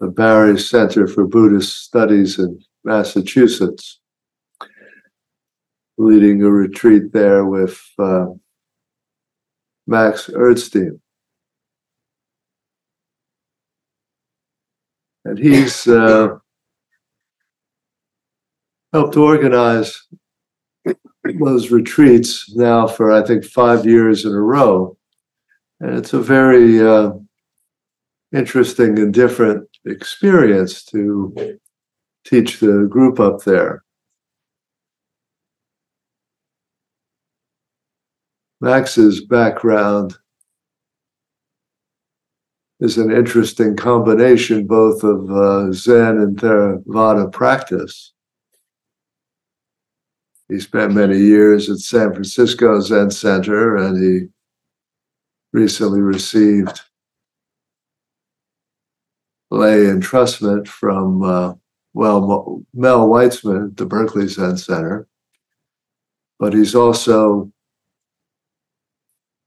the Barre Center for Buddhist Studies in Massachusetts, leading a retreat there with uh, Max Erdstein. And he's uh, helped organize those retreats now for, I think, five years in a row. And it's a very uh, interesting and different experience to teach the group up there. Max's background is an interesting combination both of uh, Zen and Theravada practice. He spent many years at San Francisco Zen Center and he recently received lay entrustment from, uh, well, Mel Weitsman at the Berkeley Zen Center, but he's also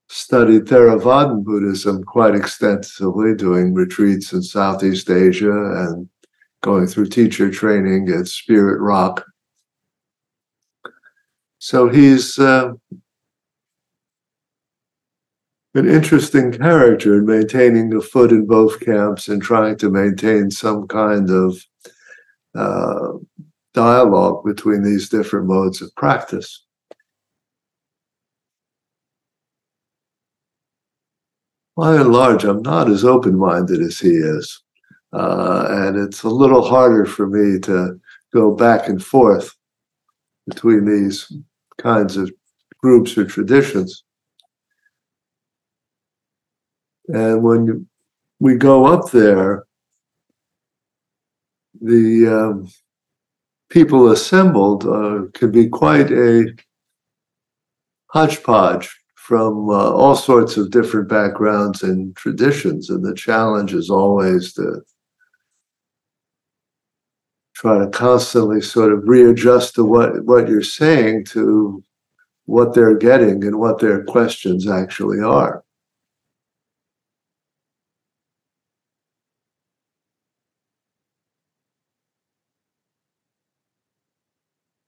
studied Theravadan Buddhism quite extensively, doing retreats in Southeast Asia and going through teacher training at Spirit Rock. So he's uh, an interesting character in maintaining a foot in both camps and trying to maintain some kind of uh, dialogue between these different modes of practice. By and large, I'm not as open minded as he is. Uh, and it's a little harder for me to go back and forth between these kinds of groups or traditions. And when we go up there, the um, people assembled uh, can be quite a hodgepodge from uh, all sorts of different backgrounds and traditions. And the challenge is always to try to constantly sort of readjust to what, what you're saying to what they're getting and what their questions actually are.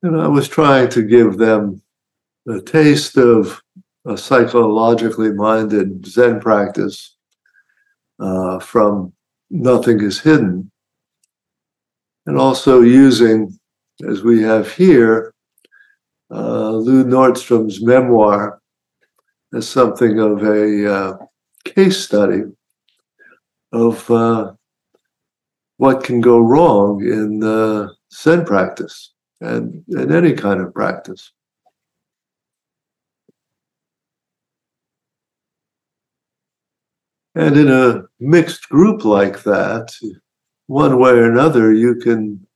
And I was trying to give them a taste of a psychologically minded Zen practice uh, from Nothing is Hidden. And also using, as we have here, uh, Lou Nordstrom's memoir as something of a uh, case study of uh, what can go wrong in the Zen practice and in any kind of practice. And in a mixed group like that, one way or another, you can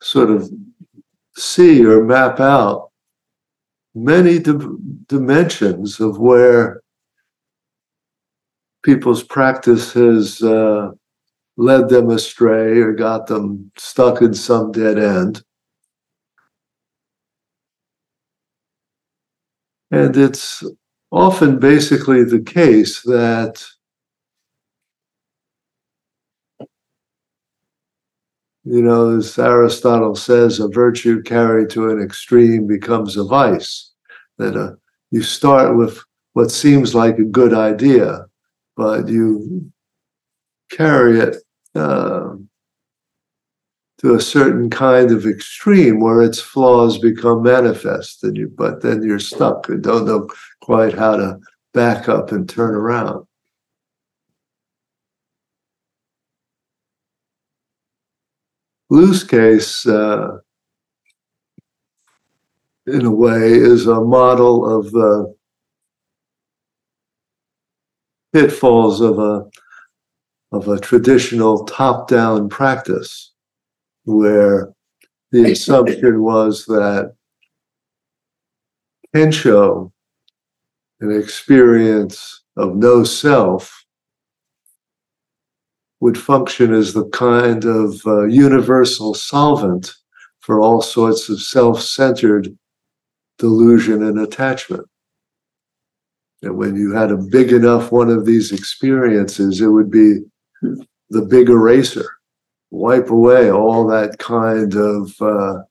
sort of see or map out many di- dimensions of where people's practice has uh, led them astray or got them stuck in some dead end. And it's often basically the case that you know, as Aristotle says, a virtue carried to an extreme becomes a vice. That uh, you start with what seems like a good idea, but you carry it uh, to a certain kind of extreme where its flaws become manifest, and you but then you're stuck and don't know quite how to back up and turn around. Lou's case, uh, in a way, is a model of the pitfalls of a of a traditional top down practice where the assumption was that Kensho, an experience of no self, would function as the kind of uh, universal solvent for all sorts of self centered delusion and attachment. And when you had a big enough one of these experiences, it would be the big eraser, wipe away all that kind of uh,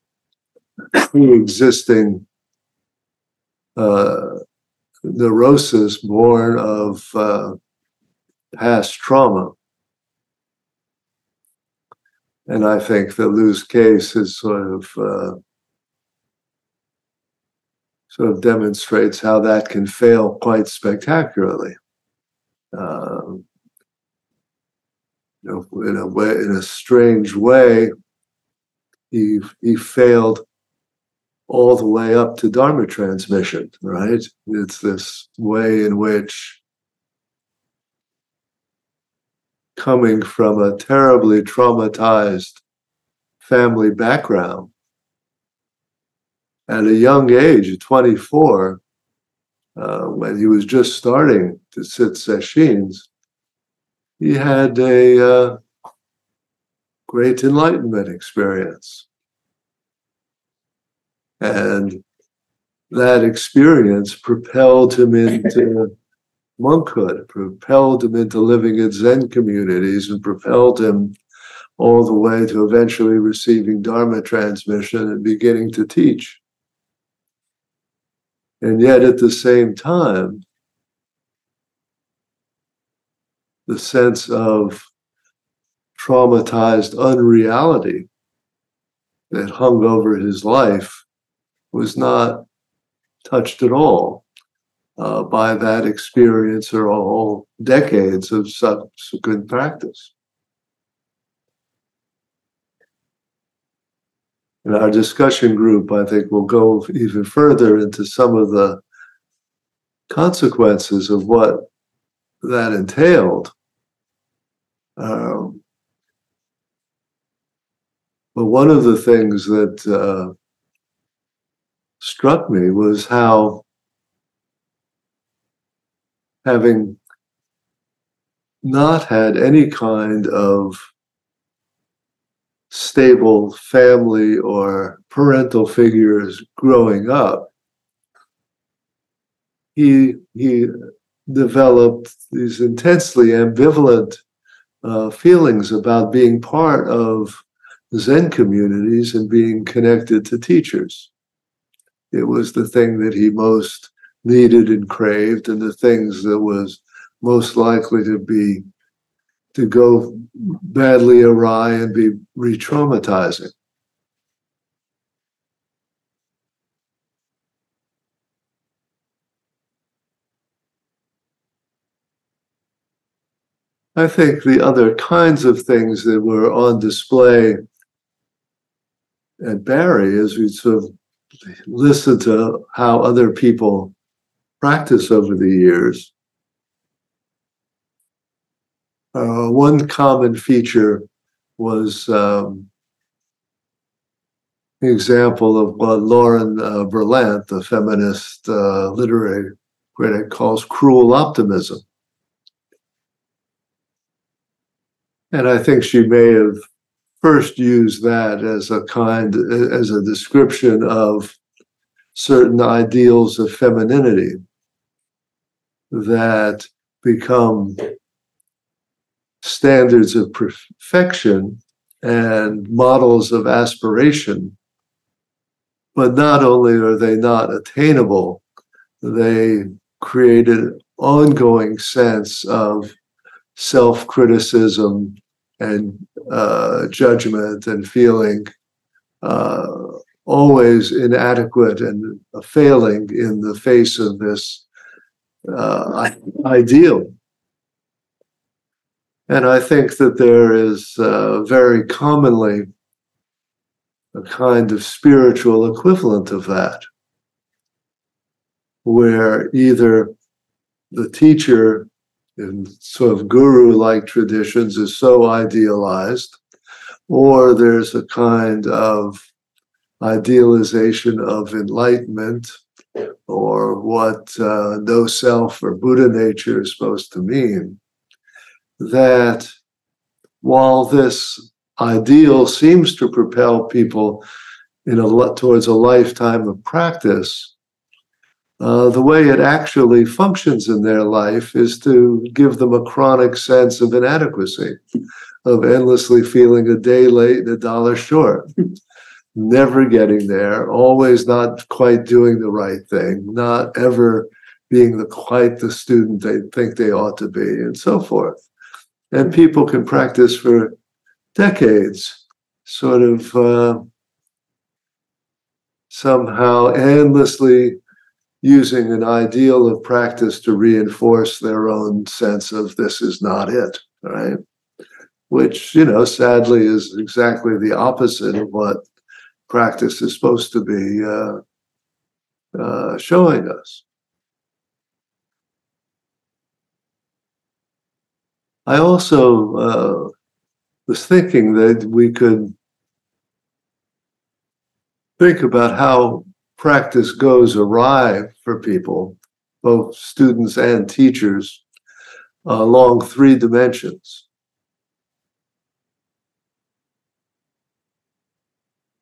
pre-existing uh, neurosis born of uh, past trauma. And I think the Lou's case is sort of uh, sort of demonstrates how that can fail quite spectacularly. Um, know, in a way, in a strange way, he he failed all the way up to Dharma transmission. Right? It's this way in which coming from a terribly traumatized family background at a young age, 24, uh, when he was just starting to sit sesshin, he had a uh, great enlightenment experience. And that experience propelled him into monkhood, propelled him into living in Zen communities, and propelled him all the way to eventually receiving Dharma transmission and beginning to teach. And yet at the same time, the sense of traumatized unreality that hung over his life was not touched at all uh, by that experience or all decades of subsequent practice. in our discussion group, I think we'll go even further into some of the consequences of what that entailed. Um, but one of the things that uh, struck me was how, having not had any kind of stable family or parental figures growing up, he he developed these intensely ambivalent uh, feelings about being part of Zen communities and being connected to teachers. It was the thing that he most needed and craved, and the things that was most likely to be to go badly awry and be re I think the other kinds of things that were on display at Barre as we sort of listen to how other people practice over the years uh, one common feature was um, an example of what Lauren uh, Berlant, the feminist uh, literary critic, calls cruel optimism. And I think she may have first used that as a kind, as a description of certain ideals of femininity that become standards of perfection and models of aspiration. But not only are they not attainable, they create an ongoing sense of self criticism and uh, judgment and feeling uh, always inadequate and failing in the face of this uh, ideal. And I think that there is uh, very commonly a kind of spiritual equivalent of that, where either the teacher in sort of guru like traditions is so idealized, or there's a kind of idealization of enlightenment or what uh, no self or Buddha nature is supposed to mean, that while this ideal seems to propel people in a towards a lifetime of practice, uh, the way it actually functions in their life is to give them a chronic sense of inadequacy, of endlessly feeling a day late and a dollar short, never getting there, always not quite doing the right thing, not ever being the quite the student they think they ought to be, and so forth. And people can practice for decades, sort of uh, somehow endlessly using an ideal of practice to reinforce their own sense of this is not it, right? Which, you know, sadly is exactly the opposite of what practice is supposed to be uh, uh, showing us. I also uh, was thinking that we could think about how practice goes awry for people, both students and teachers, along three dimensions.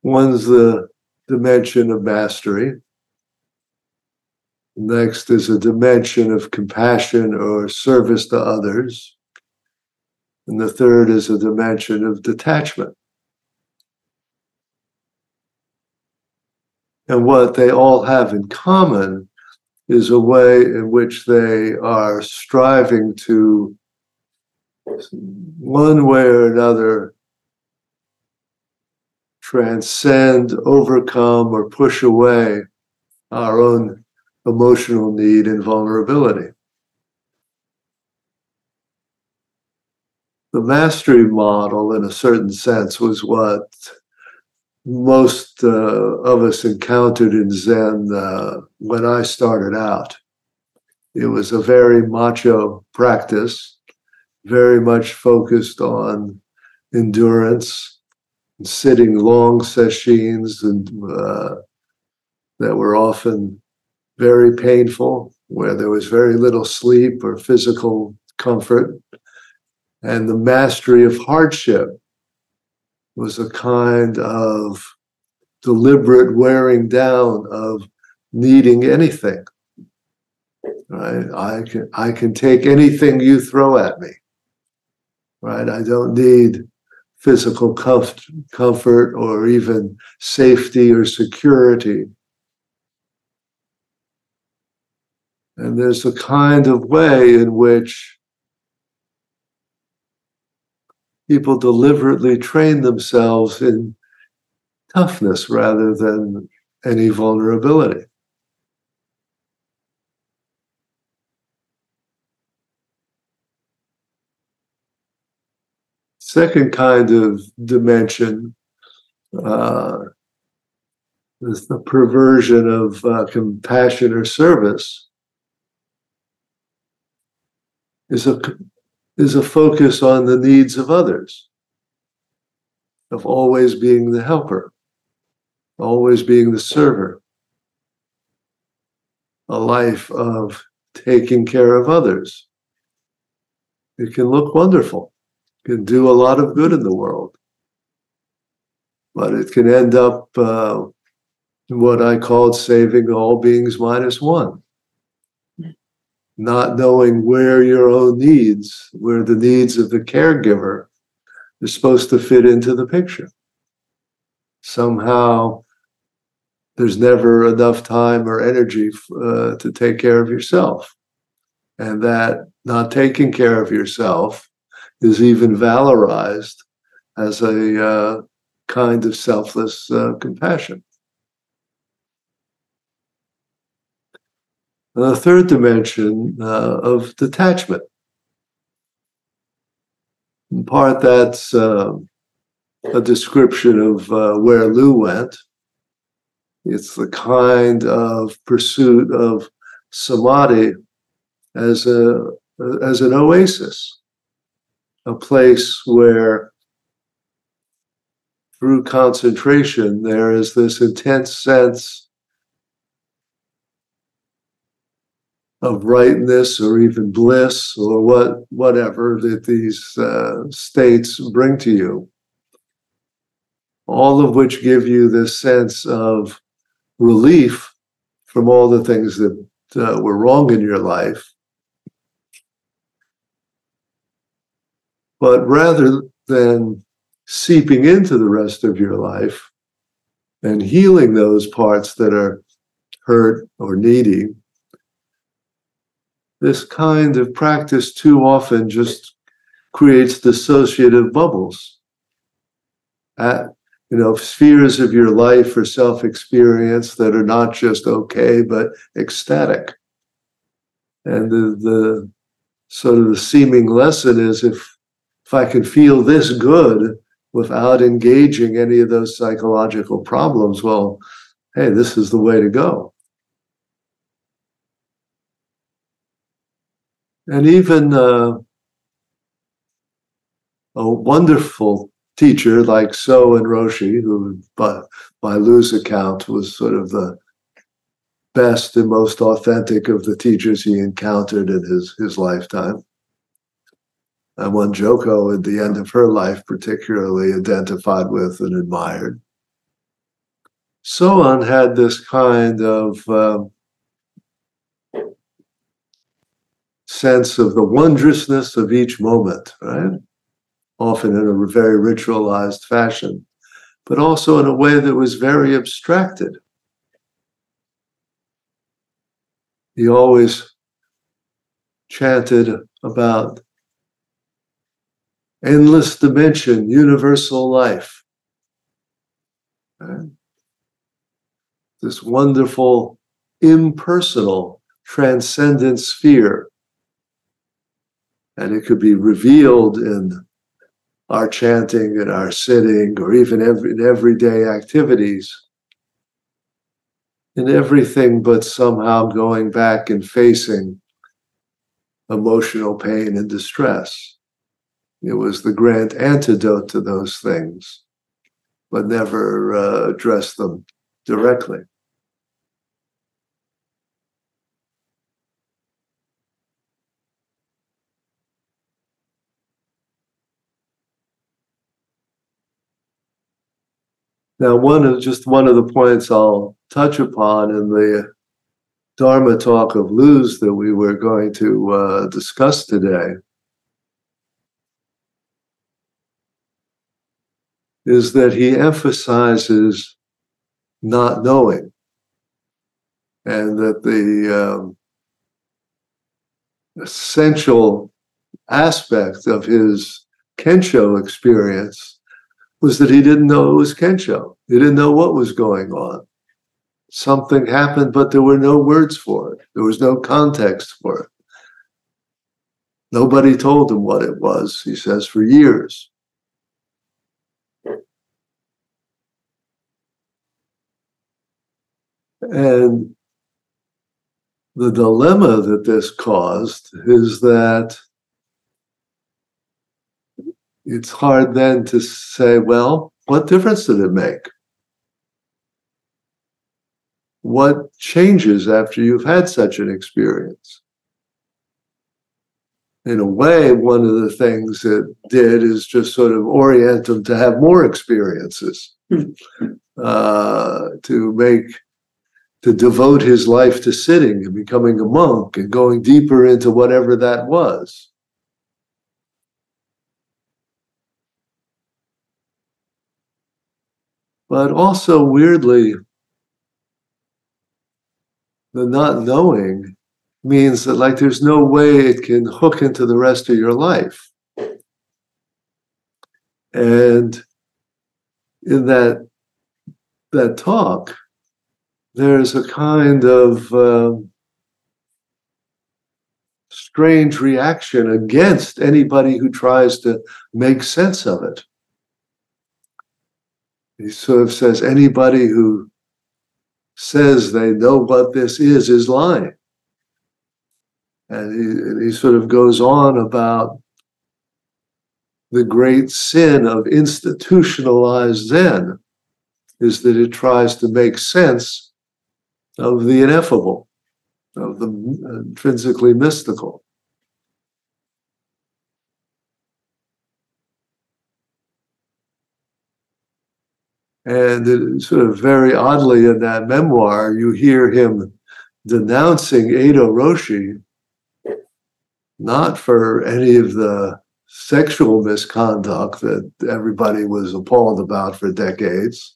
One's the dimension of mastery. Next is a dimension of compassion or service to others. And the third is a dimension of detachment. And what they all have in common is a way in which they are striving to, one way or another, transcend, overcome, or push away our own emotional need and vulnerability. The mastery model, in a certain sense, was what most uh, of us encountered in Zen uh, when I started out. It was a very macho practice, very much focused on endurance, and sitting long sessions, and uh, that were often very painful, where there was very little sleep or physical comfort, and the mastery of hardship was a kind of deliberate wearing down of needing anything. Right? I can I can take anything you throw at me. Right? I don't need physical comf- comfort or even safety or security. And there's a kind of way in which people deliberately train themselves in toughness rather than any vulnerability. Second kind of dimension uh, is the perversion of uh, compassion or service. Is a is a focus on the needs of others, of always being the helper, always being the server, a life of taking care of others. It can look wonderful, it can do a lot of good in the world, but it can end up uh, what I called saving all beings minus one not knowing where your own needs, where the needs of the caregiver is supposed to fit into the picture. Somehow, there's never enough time or energy uh, to take care of yourself. And that not taking care of yourself is even valorized as a uh, kind of selfless uh, compassion. A third dimension uh, of detachment. In part, that's uh, a description of uh, where Lou went. It's the kind of pursuit of samadhi as a, as an oasis, a place where through concentration there is this intense sense of rightness or even bliss or what whatever that these uh, states bring to you. All of which give you this sense of relief from all the things that uh, were wrong in your life. But rather than seeping into the rest of your life and healing those parts that are hurt or needy this kind of practice too often just creates dissociative bubbles. At, you know, spheres of your life or self experience that are not just okay, but ecstatic. And the, the sort of the seeming lesson is if if I can feel this good without engaging any of those psychological problems, well, hey, this is the way to go. And even uh, a wonderful teacher like Soen Roshi, who by, by Lou's account was sort of the best and most authentic of the teachers he encountered in his, his lifetime. And one Joko at the end of her life particularly identified with and admired. Soen had this kind of um, sense of the wondrousness of each moment, right? Often in a very ritualized fashion, but also in a way that was very abstracted. He always chanted about endless dimension, universal life. Right? This wonderful, impersonal, transcendent sphere and it could be revealed in our chanting and our sitting or even every, in everyday activities. In everything but somehow going back and facing emotional pain and distress. It was the grand antidote to those things but never uh, addressed them directly Now, one of just one of the points I'll touch upon in the Dharma talk of Lou's that we were going to uh, discuss today is that he emphasizes not knowing and that the um, essential aspect of his Kensho experience was that he didn't know it was Kensho. He didn't know what was going on. Something happened, but there were no words for it. There was no context for it. Nobody told him what it was, he says, for years. And the dilemma that this caused is that it's hard then to say, well, what difference did it make? What changes after you've had such an experience? In a way, one of the things it did is just sort of orient him to have more experiences, uh, to make, to devote his life to sitting and becoming a monk and going deeper into whatever that was. But also, weirdly, the not knowing means that, like, there's no way it can hook into the rest of your life. And in that that talk, there's a kind of um, strange reaction against anybody who tries to make sense of it he sort of says anybody who says they know what this is is lying. And he, and he sort of goes on about the great sin of institutionalized Zen is that it tries to make sense of the ineffable, of the intrinsically mystical. And sort of very oddly in that memoir, you hear him denouncing Eido Roshi, not for any of the sexual misconduct that everybody was appalled about for decades,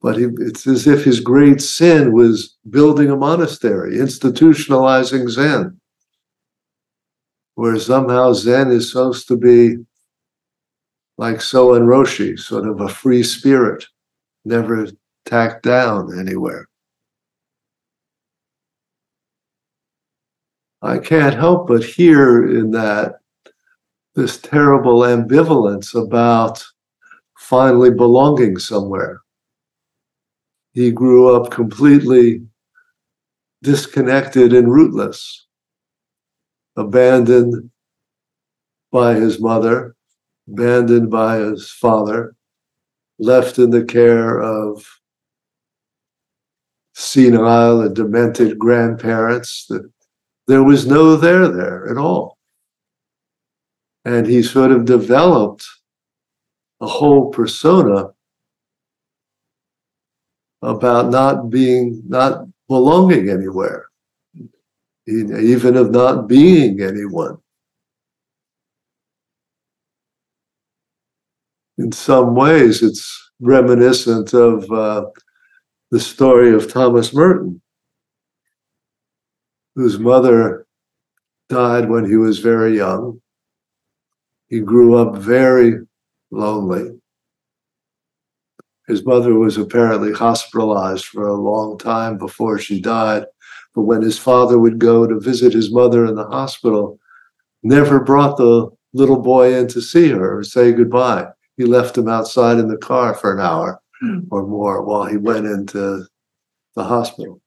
but he, it's as if his great sin was building a monastery, institutionalizing Zen, where somehow Zen is supposed to be like Soen Roshi, sort of a free spirit never tacked down anywhere. I can't help but hear in that this terrible ambivalence about finally belonging somewhere. He grew up completely disconnected and rootless, abandoned by his mother, abandoned by his father, left in the care of senile and demented grandparents that there was no there there at all. And he sort of developed a whole persona about not being not belonging anywhere. Even of not being anyone in some ways, it's reminiscent of uh, the story of Thomas Merton, whose mother died when he was very young. He grew up very lonely. His mother was apparently hospitalized for a long time before she died. But when his father would go to visit his mother in the hospital, never brought the little boy in to see her or say goodbye he left him outside in the car for an hour hmm. or more while he went into the hospital.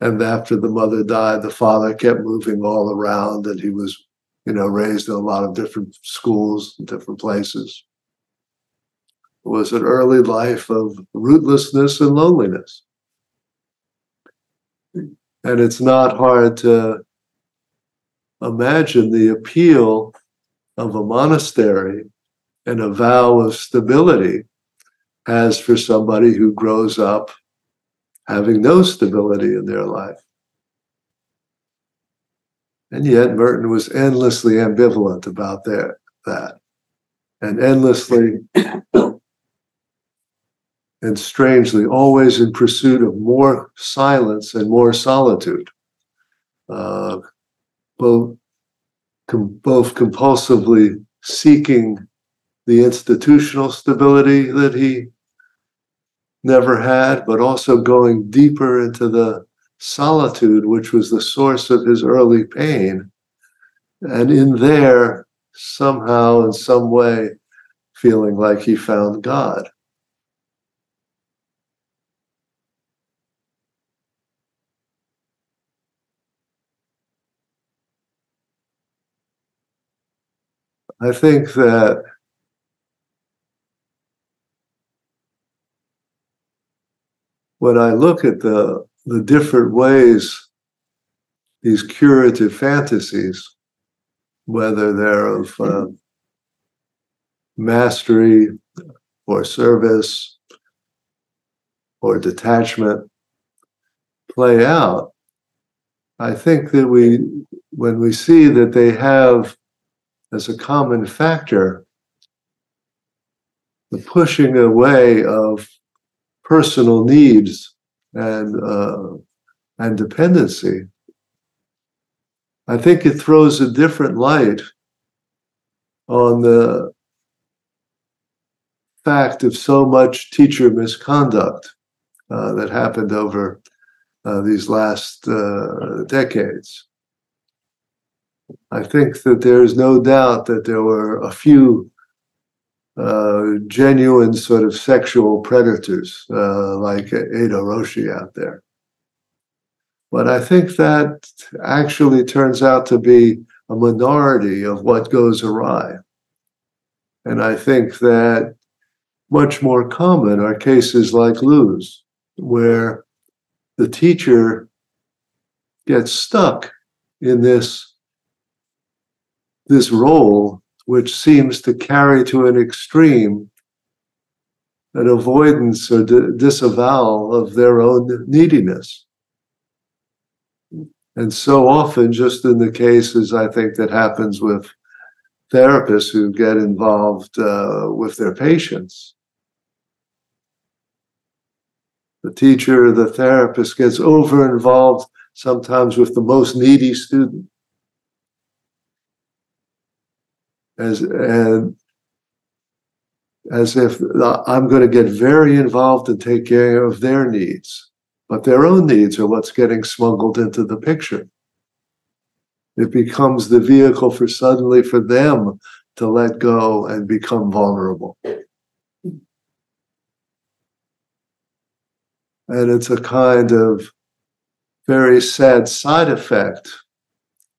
And after the mother died, the father kept moving all around, and he was, you know, raised in a lot of different schools, different places. It was an early life of rootlessness and loneliness. And it's not hard to imagine the appeal of a monastery and a vow of stability has for somebody who grows up having no stability in their life. And yet, Merton was endlessly ambivalent about that, that and endlessly and strangely always in pursuit of more silence and more solitude. Uh, both com- both compulsively seeking the institutional stability that he never had, but also going deeper into the solitude, which was the source of his early pain. And in there, somehow, in some way, feeling like he found God. I think that when I look at the, the different ways these curative fantasies, whether they're of uh, mastery or service or detachment, play out, I think that we, when we see that they have as a common factor the pushing away of personal needs and uh, and dependency. I think it throws a different light on the fact of so much teacher misconduct uh, that happened over uh, these last uh, decades. I think that there is no doubt that there were a few uh, genuine sort of sexual predators uh, like Eido Roshi out there. But I think that actually turns out to be a minority of what goes awry. And I think that much more common are cases like Lou's, where the teacher gets stuck in this, this role, which seems to carry to an extreme an avoidance or disavowal of their own neediness. And so often, just in the cases I think that happens with therapists who get involved uh, with their patients, the teacher, the therapist gets over involved sometimes with the most needy student. As, and as if I'm going to get very involved and take care of their needs but their own needs are what's getting smuggled into the picture. It becomes the vehicle for suddenly for them to let go and become vulnerable. And it's a kind of very sad side effect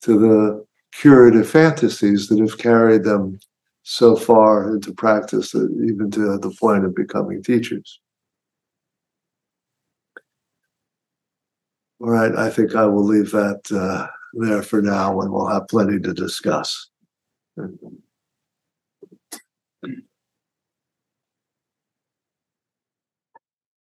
to the curative fantasies that have carried them so far into practice, even to the point of becoming teachers. All right, I think I will leave that uh, there for now, and we'll have plenty to discuss.